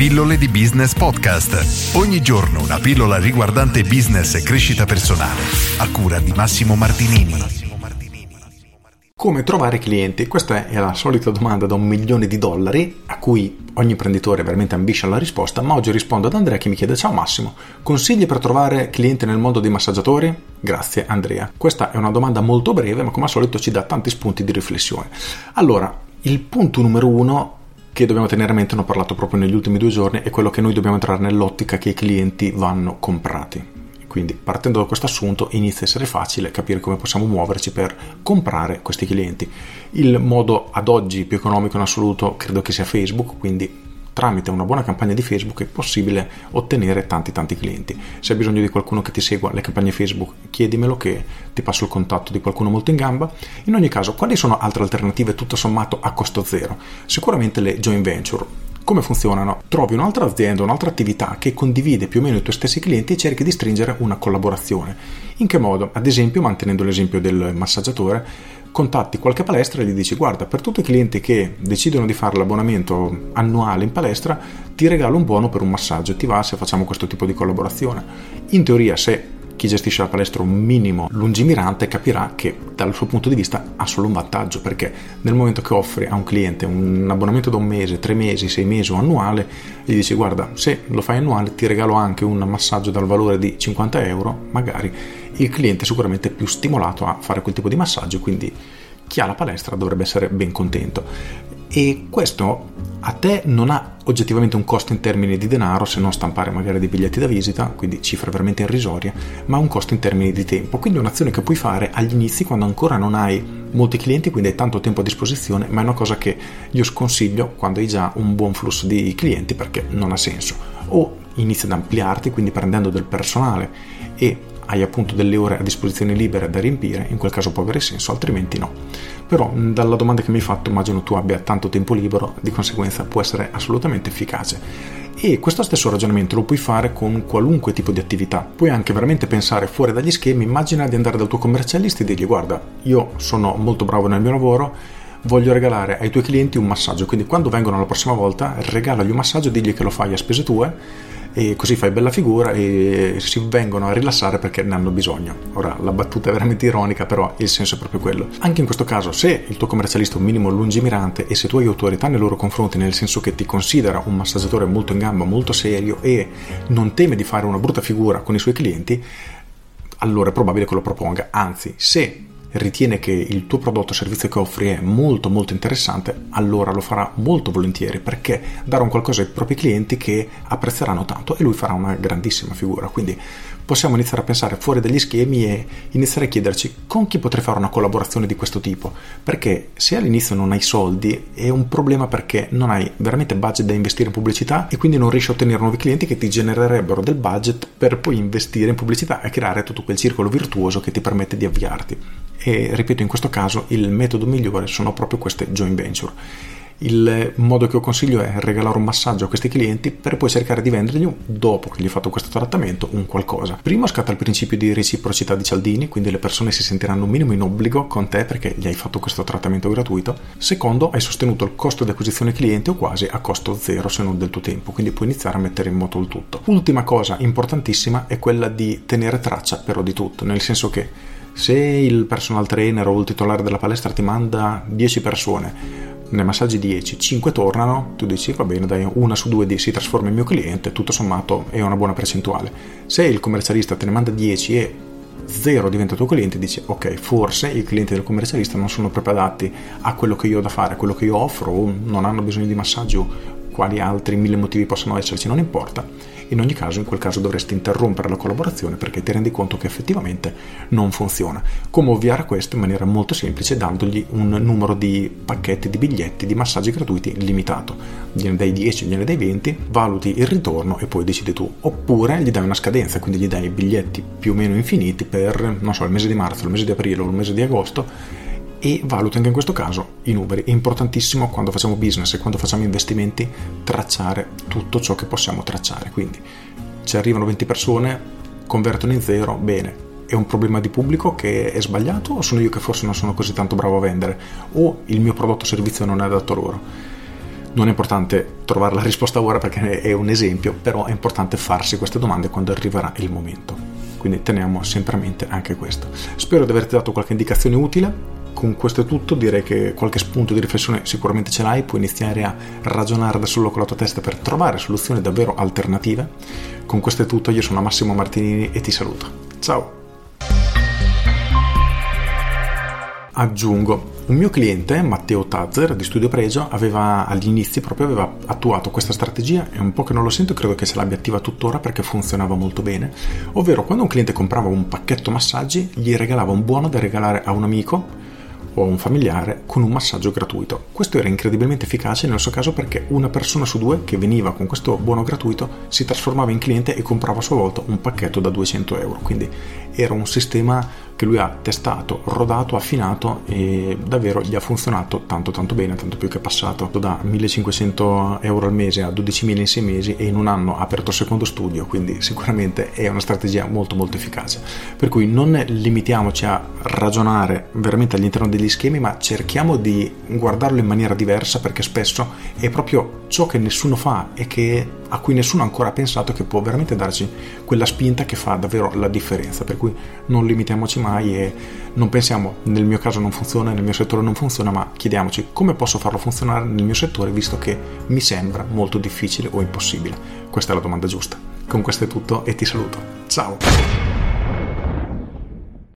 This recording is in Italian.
Pillole di Business Podcast. Ogni giorno una pillola riguardante business e crescita personale. A cura di Massimo Martinini. Come trovare clienti? Questa è la solita domanda da un milione di dollari a cui ogni imprenditore veramente ambisce alla risposta, ma oggi rispondo ad Andrea che mi chiede Ciao Massimo, consigli per trovare clienti nel mondo dei massaggiatori? Grazie Andrea. Questa è una domanda molto breve ma come al solito ci dà tanti spunti di riflessione. Allora, il punto numero uno che dobbiamo tenere a mente, ne ho parlato proprio negli ultimi due giorni, è quello che noi dobbiamo entrare nell'ottica che i clienti vanno comprati. Quindi partendo da questo assunto inizia a essere facile capire come possiamo muoverci per comprare questi clienti. Il modo ad oggi più economico in assoluto credo che sia Facebook, quindi tramite una buona campagna di Facebook è possibile ottenere tanti tanti clienti. Se hai bisogno di qualcuno che ti segua le campagne Facebook, chiedimelo che ti passo il contatto di qualcuno molto in gamba. In ogni caso, quali sono altre alternative tutto sommato a costo zero? Sicuramente le joint venture come funzionano? Trovi un'altra azienda, un'altra attività che condivide più o meno i tuoi stessi clienti e cerchi di stringere una collaborazione. In che modo? Ad esempio, mantenendo l'esempio del massaggiatore, contatti qualche palestra e gli dici guarda per tutti i clienti che decidono di fare l'abbonamento annuale in palestra ti regalo un buono per un massaggio ti va se facciamo questo tipo di collaborazione in teoria se chi gestisce la palestra un minimo lungimirante capirà che dal suo punto di vista ha solo un vantaggio perché nel momento che offri a un cliente un abbonamento da un mese, tre mesi, sei mesi o annuale gli dici guarda se lo fai annuale ti regalo anche un massaggio dal valore di 50 euro magari il cliente è sicuramente più stimolato a fare quel tipo di massaggio quindi chi ha la palestra dovrebbe essere ben contento e questo a te non ha oggettivamente un costo in termini di denaro se non stampare magari dei biglietti da visita, quindi cifra veramente irrisoria, ma un costo in termini di tempo. Quindi è un'azione che puoi fare agli inizi quando ancora non hai molti clienti, quindi hai tanto tempo a disposizione, ma è una cosa che io sconsiglio quando hai già un buon flusso di clienti perché non ha senso. O inizi ad ampliarti, quindi prendendo del personale e hai appunto delle ore a disposizione libere da riempire, in quel caso può avere senso, altrimenti no. Però dalla domanda che mi hai fatto immagino tu abbia tanto tempo libero, di conseguenza può essere assolutamente efficace. E questo stesso ragionamento lo puoi fare con qualunque tipo di attività. Puoi anche veramente pensare fuori dagli schemi, immagina di andare dal tuo commercialista e dirgli guarda, io sono molto bravo nel mio lavoro, voglio regalare ai tuoi clienti un massaggio, quindi quando vengono la prossima volta regalagli un massaggio, digli che lo fai a spese tue e così fai bella figura e si vengono a rilassare perché ne hanno bisogno. Ora la battuta è veramente ironica, però il senso è proprio quello. Anche in questo caso, se il tuo commercialista è un minimo lungimirante e se tu hai autorità nei loro confronti, nel senso che ti considera un massaggiatore molto in gamba, molto serio e non teme di fare una brutta figura con i suoi clienti, allora è probabile che lo proponga. Anzi, se ritiene che il tuo prodotto o servizio che offri è molto molto interessante, allora lo farà molto volentieri perché darà un qualcosa ai propri clienti che apprezzeranno tanto e lui farà una grandissima figura. Quindi possiamo iniziare a pensare fuori dagli schemi e iniziare a chiederci con chi potrei fare una collaborazione di questo tipo. Perché se all'inizio non hai soldi è un problema perché non hai veramente budget da investire in pubblicità e quindi non riesci a ottenere nuovi clienti che ti genererebbero del budget per poi investire in pubblicità e creare tutto quel circolo virtuoso che ti permette di avviarti e ripeto in questo caso il metodo migliore sono proprio queste joint venture. Il modo che io consiglio è regalare un massaggio a questi clienti per poi cercare di vendergli dopo che gli ho fatto questo trattamento un qualcosa. Primo scatta il principio di reciprocità di Cialdini, quindi le persone si sentiranno minimo in obbligo con te perché gli hai fatto questo trattamento gratuito. Secondo, hai sostenuto il costo di acquisizione cliente o quasi a costo zero se non del tuo tempo, quindi puoi iniziare a mettere in moto il tutto. Ultima cosa importantissima è quella di tenere traccia però di tutto, nel senso che se il personal trainer o il titolare della palestra ti manda 10 persone, ne massaggi 10, 5 tornano, tu dici va bene, dai, una su due si trasforma in mio cliente, tutto sommato è una buona percentuale. Se il commercialista te ne manda 10 e 0 diventa tuo cliente, dici ok, forse i clienti del commercialista non sono proprio adatti a quello che io ho da fare, a quello che io offro, o non hanno bisogno di massaggio, quali altri mille motivi possono esserci, non importa in ogni caso in quel caso dovresti interrompere la collaborazione perché ti rendi conto che effettivamente non funziona. Come ovviare a questo in maniera molto semplice dandogli un numero di pacchetti di biglietti di massaggi gratuiti limitato. Gliene dai 10, gliene dai 20, valuti il ritorno e poi decidi tu. Oppure gli dai una scadenza, quindi gli dai biglietti più o meno infiniti per, non so, il mese di marzo, il mese di aprile o il mese di agosto e valuta anche in questo caso i numeri. È importantissimo quando facciamo business e quando facciamo investimenti tracciare tutto ciò che possiamo tracciare. Quindi ci arrivano 20 persone, convertono in zero, bene. È un problema di pubblico che è sbagliato o sono io che forse non sono così tanto bravo a vendere o il mio prodotto o servizio non è adatto a loro? Non è importante trovare la risposta ora perché è un esempio, però è importante farsi queste domande quando arriverà il momento. Quindi teniamo sempre a mente anche questo. Spero di averti dato qualche indicazione utile. Con questo è tutto, direi che qualche spunto di riflessione sicuramente ce l'hai, puoi iniziare a ragionare da solo con la tua testa per trovare soluzioni davvero alternative. Con questo è tutto, io sono Massimo Martinini e ti saluto. Ciao! Aggiungo, un mio cliente, Matteo Tazzer di Studio Pregio, aveva agli inizi proprio aveva attuato questa strategia e un po' che non lo sento, credo che se l'abbia attiva tuttora perché funzionava molto bene, ovvero quando un cliente comprava un pacchetto massaggi gli regalava un buono da regalare a un amico o a un familiare con un massaggio gratuito. Questo era incredibilmente efficace nel suo caso perché una persona su due che veniva con questo buono gratuito si trasformava in cliente e comprava a sua volta un pacchetto da 200 euro. Quindi era un sistema che lui ha testato, rodato, affinato e davvero gli ha funzionato tanto tanto bene, tanto più che è passato da 1500 euro al mese a 12.000 in 6 mesi e in un anno ha aperto il secondo studio, quindi sicuramente è una strategia molto molto efficace. Per cui non limitiamoci a ragionare veramente all'interno degli schemi, ma cerchiamo di guardarlo in maniera diversa perché spesso è proprio ciò che nessuno fa e che, a cui nessuno ancora ha pensato che può veramente darci quella spinta che fa davvero la differenza. Per cui non limitiamoci mai mai e non pensiamo nel mio caso non funziona, nel mio settore non funziona, ma chiediamoci come posso farlo funzionare nel mio settore visto che mi sembra molto difficile o impossibile. Questa è la domanda giusta. Con questo è tutto e ti saluto. Ciao!